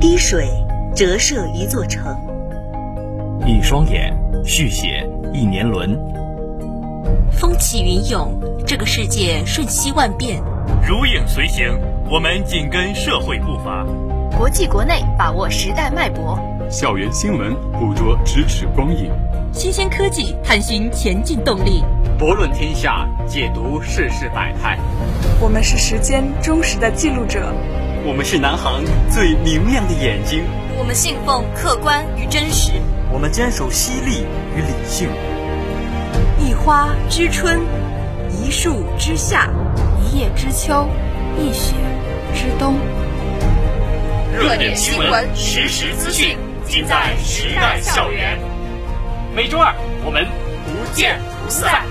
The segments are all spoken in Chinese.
滴水折射一座城，一双眼续写一年轮。风起云涌，这个世界瞬息万变。如影随形，我们紧跟社会步伐。国际国内把握时代脉搏，校园新闻捕捉咫尺光影，新鲜科技探寻前进动力，博论天下，解读世事百态。我们是时间忠实的记录者，我们是南航最明亮的眼睛。我们信奉客观与真实，我们坚守犀利与理性。一花知春，一树知夏，一叶知秋，一雪知冬。热点新闻，实时资讯，尽在时代校园。每周二，我们不见不散。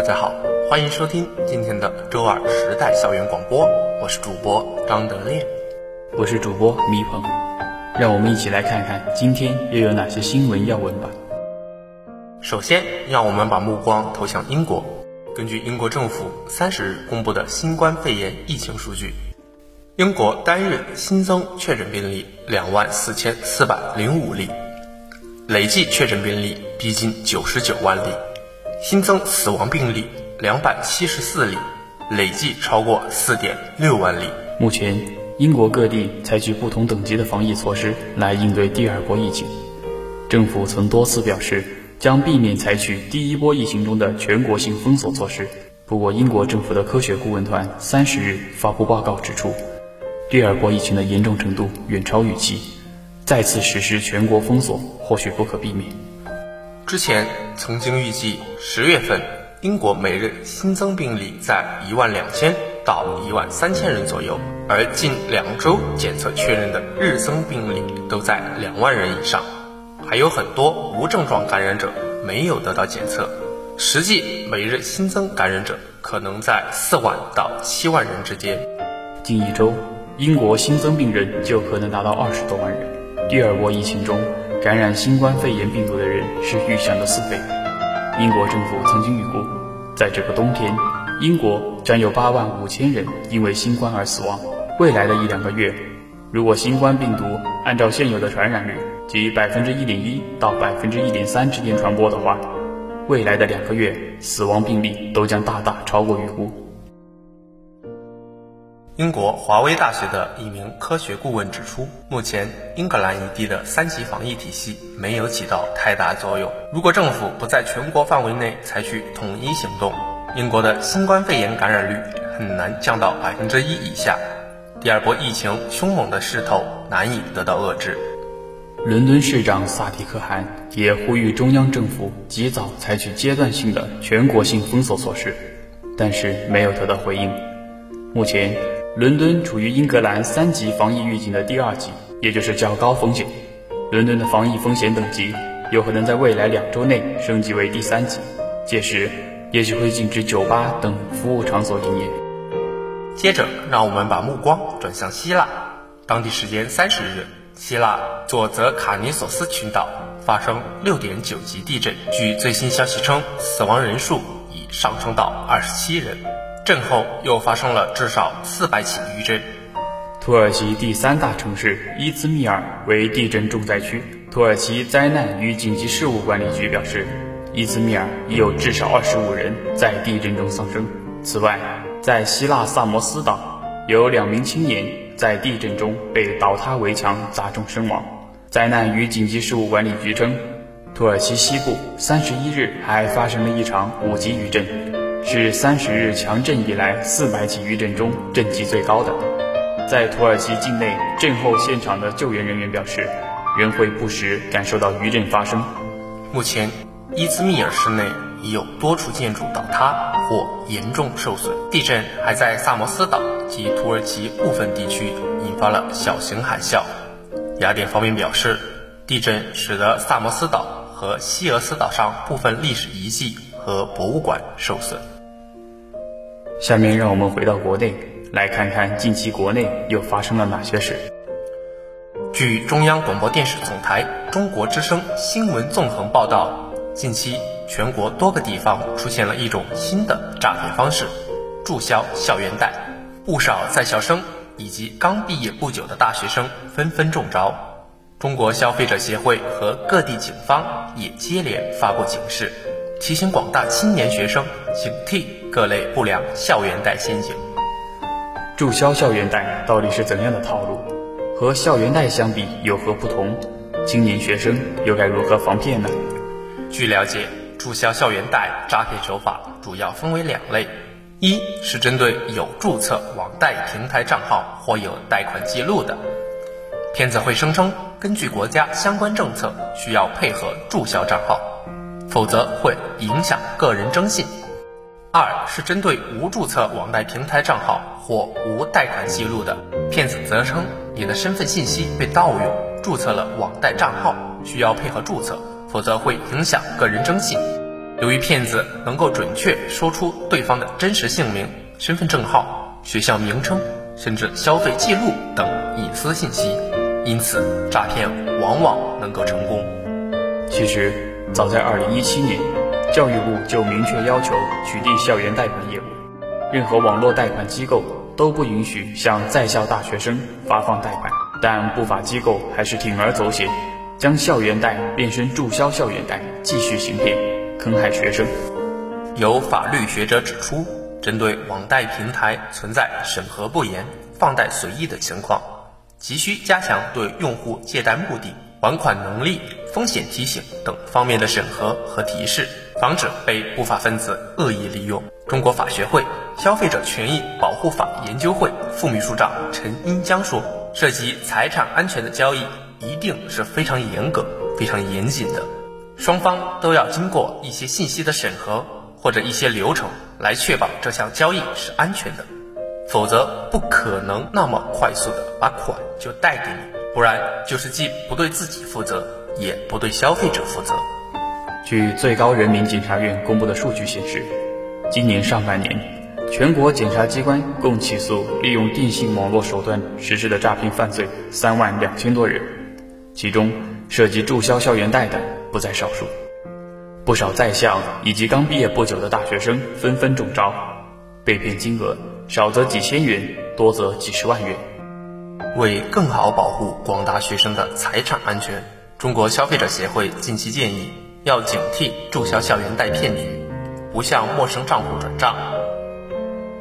大家好，欢迎收听今天的周二时代校园广播，我是主播张德烈，我是主播米鹏，让我们一起来看看今天又有哪些新闻要闻吧。首先，让我们把目光投向英国。根据英国政府三十日公布的新冠肺炎疫情数据，英国单日新增确诊病例两万四千四百零五例，累计确诊病例逼近九十九万例。新增死亡病例两百七十四例，累计超过四点六万例。目前，英国各地采取不同等级的防疫措施来应对第二波疫情。政府曾多次表示将避免采取第一波疫情中的全国性封锁措施。不过，英国政府的科学顾问团三十日发布报告指出，第二波疫情的严重程度远超预期，再次实施全国封锁或许不可避免。之前曾经预计十月份英国每日新增病例在一万两千到一万三千人左右，而近两周检测确认的日增病例都在两万人以上，还有很多无症状感染者没有得到检测，实际每日新增感染者可能在四万到七万人之间。近一周，英国新增病人就可能达到二十多万人。第二波疫情中。感染新冠肺炎病毒的人是预想的四倍。英国政府曾经预估，在这个冬天，英国将有八万五千人因为新冠而死亡。未来的一两个月，如果新冠病毒按照现有的传染率即百分之一点一到百分之一点三之间传播的话，未来的两个月死亡病例都将大大超过预估。英国华威大学的一名科学顾问指出，目前英格兰一地的三级防疫体系没有起到太大作用。如果政府不在全国范围内采取统一行动，英国的新冠肺炎感染率很难降到百分之一以下。第二波疫情凶猛的势头难以得到遏制。伦敦市长萨迪克汗也呼吁中央政府及早采取阶段性的全国性封锁措施，但是没有得到回应。目前。伦敦处于英格兰三级防疫预警的第二级，也就是较高风险。伦敦的防疫风险等级有可能在未来两周内升级为第三级，届时也许会禁止酒吧等服务场所营业。接着，让我们把目光转向希腊。当地时间三十日，希腊佐泽卡尼索斯群岛发生六点九级地震，据最新消息称，死亡人数已上升到二十七人。震后又发生了至少四百起余震。土耳其第三大城市伊兹密尔为地震重灾区。土耳其灾难与紧急事务管理局表示，伊兹密尔已有至少二十五人在地震中丧生。此外，在希腊萨摩斯岛，有两名青年在地震中被倒塌围墙砸中身亡。灾难与紧急事务管理局称，土耳其西部三十一日还发生了一场五级余震。是三十日强震以来四百起余震中震级最高的。在土耳其境内震后现场的救援人员表示，仍会不时感受到余震发生。目前，伊兹密尔市内已有多处建筑倒塌或严重受损。地震还在萨摩斯岛及土耳其部分地区引发了小型海啸。雅典方面表示，地震使得萨摩斯岛和希俄斯岛上部分历史遗迹和博物馆受损。下面让我们回到国内，来看看近期国内又发生了哪些事。据中央广播电视总台中国之声新闻纵横报道，近期全国多个地方出现了一种新的诈骗方式——注销校园贷，不少在校生以及刚毕业不久的大学生纷纷中招。中国消费者协会和各地警方也接连发布警示，提醒广大青年学生警惕各类不良校园贷陷阱。注销校园贷到底是怎样的套路？和校园贷相比有何不同？青年学生又该如何防骗呢？据了解，注销校园贷诈骗手法主要分为两类：一是针对有注册网贷平台账号或有贷款记录的，骗子会声称根据国家相关政策需要配合注销账号，否则会影响个人征信；二是针对无注册网贷平台账号或无贷款记录的，骗子则称。你的身份信息被盗用，注册了网贷账号，需要配合注册，否则会影响个人征信。由于骗子能够准确说出对方的真实姓名、身份证号、学校名称，甚至消费记录等隐私信息，因此诈骗往往能够成功。其实，早在2017年，教育部就明确要求取缔校园贷款业务，任何网络贷款机构。都不允许向在校大学生发放贷款，但不法机构还是铤而走险，将校园贷变身注销校园贷，继续行骗，坑害学生。有法律学者指出，针对网贷平台存在审核不严、放贷随意的情况，急需加强对用户借贷目的、还款能力、风险提醒等方面的审核和提示，防止被不法分子恶意利用。中国法学会消费者权益保护法研究会副秘书长陈英江说：“涉及财产安全的交易，一定是非常严格、非常严谨的，双方都要经过一些信息的审核或者一些流程来确保这项交易是安全的，否则不可能那么快速的把款就贷给你，不然就是既不对自己负责，也不对消费者负责。”据最高人民检察院公布的数据显示。今年上半年，全国检察机关共起诉利用电信网络手段实施的诈骗犯罪三万两千多人，其中涉及注销校园贷的不在少数。不少在校以及刚毕业不久的大学生纷纷中招，被骗金额少则几千元，多则几十万元。为更好保护广大学生的财产安全，中国消费者协会近期建议要警惕注销校园贷骗局。不向陌生账户转账。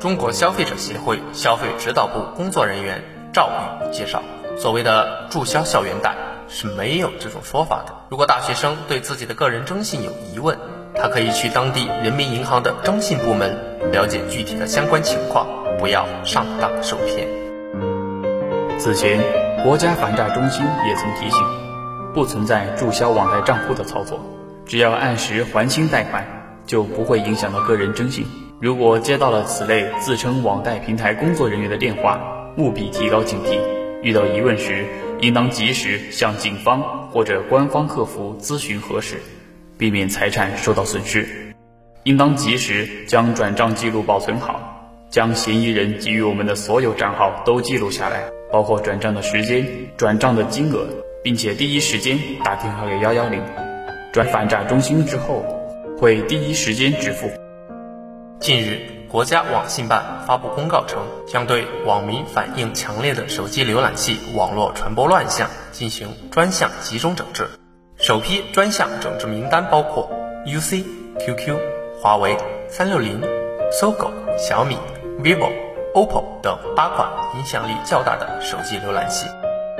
中国消费者协会消费指导部工作人员赵宇介绍，所谓的注销校园贷是没有这种说法的。如果大学生对自己的个人征信有疑问，他可以去当地人民银行的征信部门了解具体的相关情况，不要上当受骗。此前，国家反诈中心也曾提醒，不存在注销网贷账户的操作，只要按时还清贷款。就不会影响到个人征信。如果接到了此类自称网贷平台工作人员的电话，务必提高警惕。遇到疑问时，应当及时向警方或者官方客服咨询核实，避免财产受到损失。应当及时将转账记录保存好，将嫌疑人给予我们的所有账号都记录下来，包括转账的时间、转账的金额，并且第一时间打电话给幺幺零，转反诈中心之后。会第一时间支付。近日，国家网信办发布公告称，将对网民反映强烈的手机浏览器网络传播乱象进行专项集中整治。首批专项整治名单包括 UC、QQ、华为、三六零、搜狗、小米、vivo、OPPO 等八款影响力较大的手机浏览器。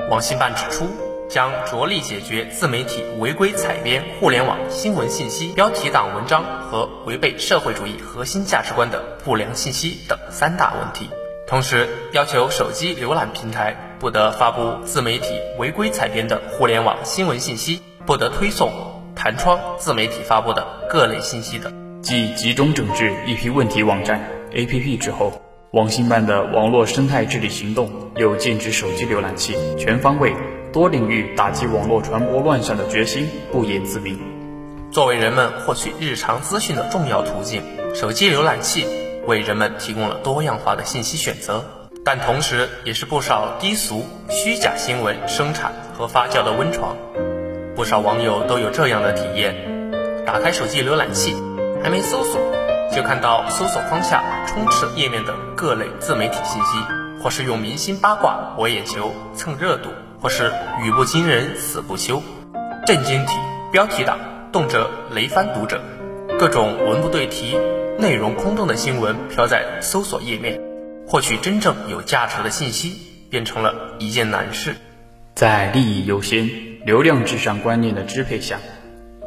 网信办指出。将着力解决自媒体违规采编互联网新闻信息、标题党文章和违背社会主义核心价值观的不良信息等三大问题，同时要求手机浏览平台不得发布自媒体违规采编的互联网新闻信息，不得推送、弹窗自媒体发布的各类信息等。继集中整治一批问题网站、APP 之后，网信办的网络生态治理行动又禁止手机浏览器，全方位。多领域打击网络传播乱象的决心不言自明。作为人们获取日常资讯的重要途径，手机浏览器为人们提供了多样化的信息选择，但同时也是不少低俗、虚假新闻生产和发酵的温床。不少网友都有这样的体验：打开手机浏览器，还没搜索，就看到搜索框下充斥页面的各类自媒体信息，或是用明星八卦博眼球、蹭热度，或是语不惊人死不休，震惊体、标题党，动辄雷翻读者，各种文不对题、内容空洞的新闻飘在搜索页面，获取真正有价值的信息变成了一件难事。在利益优先、流量至上观念的支配下，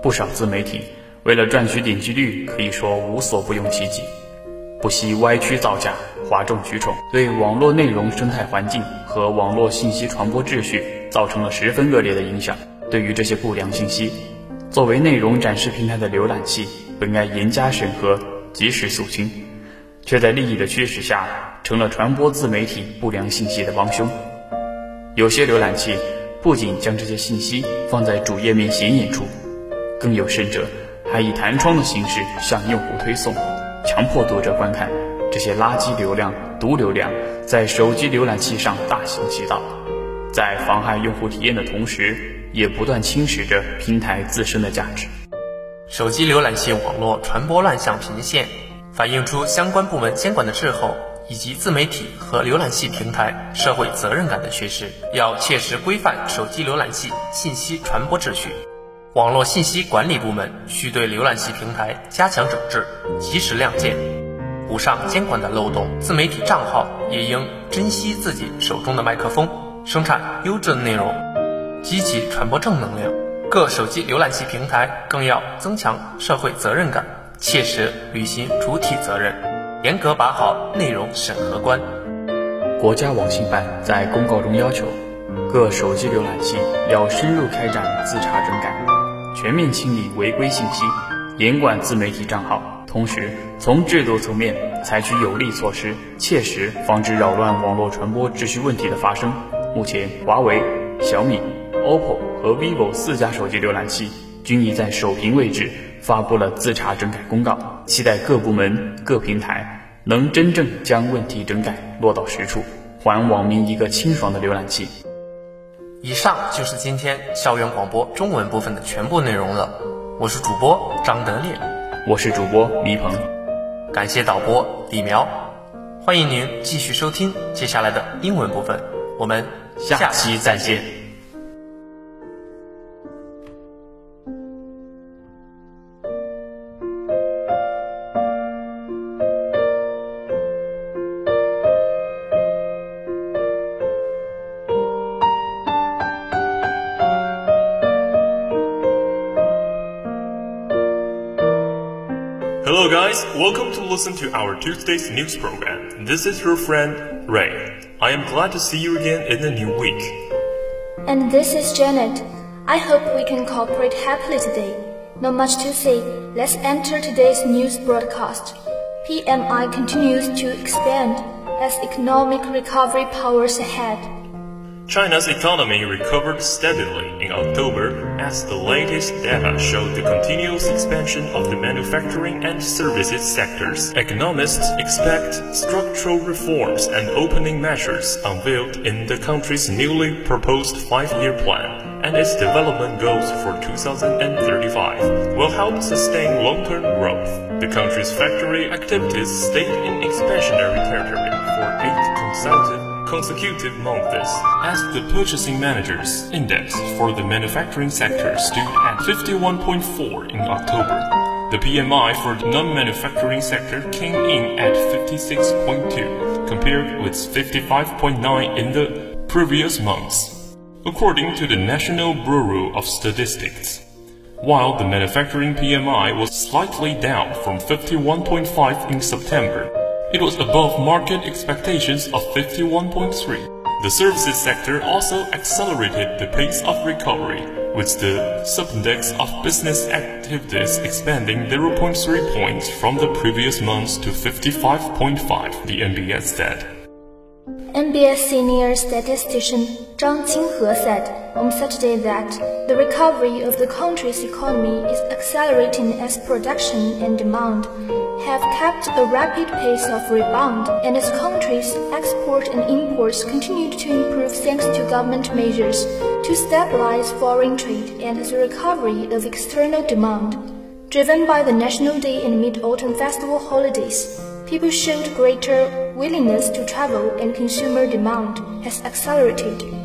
不少自媒体为了赚取点击率，可以说无所不用其极，不惜歪曲造假、哗众取宠，对网络内容生态环境和网络信息传播秩序造成了十分恶劣的影响。对于这些不良信息，作为内容展示平台的浏览器本该严加审核、及时肃清，却在利益的驱使下，成了传播自媒体不良信息的帮凶。有些浏览器不仅将这些信息放在主页面显眼处，更有甚者，还以弹窗的形式向用户推送，强迫读者观看这些垃圾流量、毒流量在手机浏览器上大行其道，在妨害用户体验的同时，也不断侵蚀着平台自身的价值。手机浏览器网络传播乱象频现，反映出相关部门监管的滞后。以及自媒体和浏览器平台社会责任感的缺失，要切实规范手机浏览器信息传播秩序。网络信息管理部门需对浏览器平台加强整治，及时亮剑，补上监管的漏洞。自媒体账号也应珍惜自己手中的麦克风，生产优质的内容，积极传播正能量。各手机浏览器平台更要增强社会责任感，切实履行主体责任。严格把好内容审核关。国家网信办在公告中要求，各手机浏览器要深入开展自查整改，全面清理违规信息，严管自媒体账号。同时，从制度层面采取有力措施，切实防止扰乱网络传播秩序问题的发生。目前，华为、小米、OPPO 和 vivo 四家手机浏览器均已在首屏位置发布了自查整改公告，期待各部门、各平台。能真正将问题整改落到实处，还网民一个清爽的浏览器。以上就是今天校园广播中文部分的全部内容了。我是主播张德烈，我是主播黎鹏，感谢导播李苗，欢迎您继续收听接下来的英文部分，我们下期再见。Hello guys, welcome to listen to our Tuesday's news program. This is your friend Ray. I am glad to see you again in a new week. And this is Janet. I hope we can cooperate happily today. Not much to say. Let's enter today's news broadcast. PMI continues to expand as economic recovery powers ahead. China's economy recovered steadily in October as the latest data showed the continuous expansion of the manufacturing and services sectors. Economists expect structural reforms and opening measures unveiled in the country's newly proposed five-year plan and its development goals for 2035 will help sustain long-term growth. The country's factory activities stayed in expansionary territory for eight consecutive consecutive months as the Purchasing Managers Index for the manufacturing sector stood at 51.4 in October. The PMI for the non-manufacturing sector came in at 56.2, compared with 55.9 in the previous months, according to the National Bureau of Statistics. While the manufacturing PMI was slightly down from 51.5 in September, it was above market expectations of 51.3. The services sector also accelerated the pace of recovery, with the subindex of business activities expanding 0.3 points from the previous months to 55.5, the NBS said. NBS senior statistician Zhang Qinghe said on Saturday that the recovery of the country's economy is accelerating as production and demand have kept a rapid pace of rebound, and its country's export and imports continued to improve thanks to government measures to stabilize foreign trade and the recovery of external demand. Driven by the National Day and Mid-Autumn Festival holidays, people showed greater willingness to travel and consumer demand has accelerated.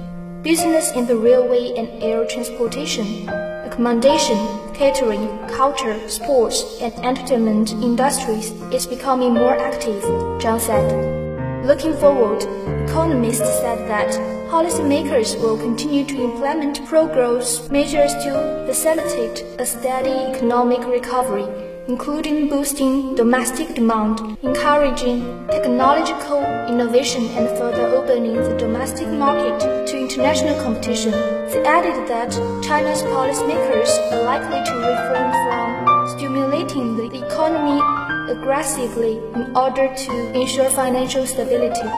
Business in the railway and air transportation, accommodation, catering, culture, sports, and entertainment industries is becoming more active, Zhang said. Looking forward, economists said that policymakers will continue to implement pro-growth measures to facilitate a steady economic recovery including boosting domestic demand, encouraging technological innovation, and further opening the domestic market to international competition. They added that China's policymakers are likely to refrain from stimulating the economy aggressively in order to ensure financial stability.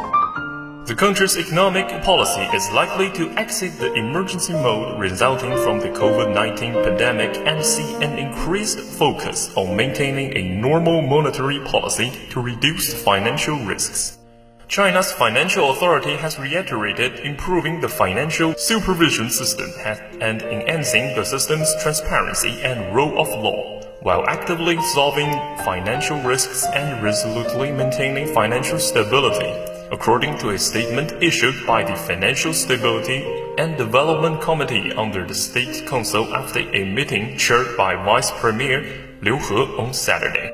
The country's economic policy is likely to exit the emergency mode resulting from the COVID-19 pandemic and see an increased focus on maintaining a normal monetary policy to reduce financial risks. China's financial authority has reiterated improving the financial supervision system and enhancing the system's transparency and rule of law, while actively solving financial risks and resolutely maintaining financial stability according to a statement issued by the Financial Stability and Development Committee under the State Council after a meeting chaired by Vice Premier Liu He on Saturday.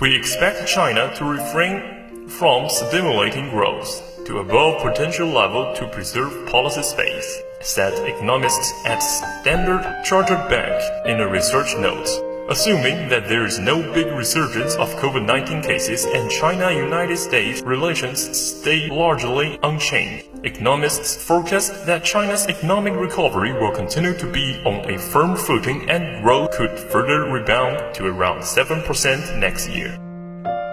We expect China to refrain from stimulating growth to above potential level to preserve policy space, said economists at Standard Chartered Bank in a research note. Assuming that there is no big resurgence of COVID-19 cases and China-United States relations stay largely unchanged, economists forecast that China's economic recovery will continue to be on a firm footing and growth could further rebound to around 7% next year.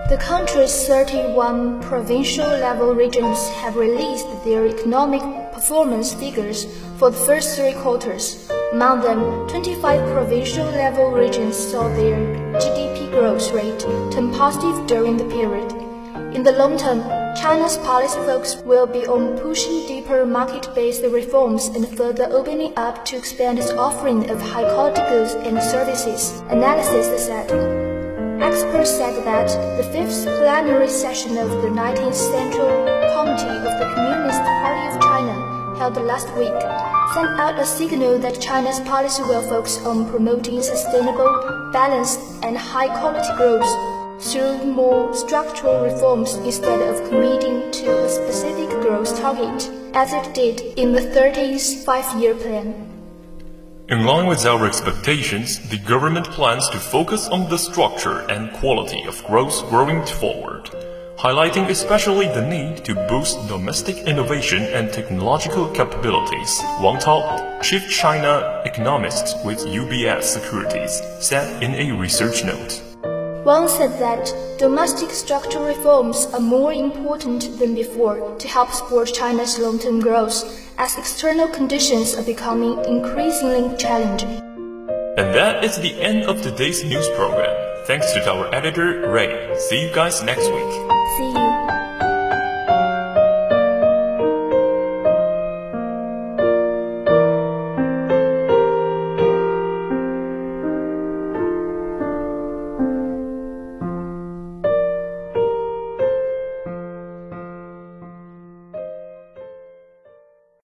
The country's 31 provincial level regions have released their economic performance figures for the first three quarters. Among them, 25 provincial level regions saw their GDP growth rate turn positive during the period. In the long term, China's policy focus will be on pushing deeper market-based reforms and further opening up to expand its offering of high-quality goods and services, analysis said. Experts said that the fifth plenary session of the 19th Central Committee of the Communist Party of held last week, sent out a signal that China's policy will focus on promoting sustainable, balanced, and high-quality growth through more structural reforms instead of committing to a specific growth target, as it did in the 30th five-year plan. In line with our expectations, the government plans to focus on the structure and quality of growth going forward, highlighting especially the need to boost domestic innovation and technological capabilities. Wang Tao, chief China economist with UBS Securities, said in a research note. Wang said that domestic structural reforms are more important than before to help support China's long-term growth as external conditions are becoming increasingly challenging. And that is the end of today's news program. Thanks to our editor, Ray. See you guys next week. See you.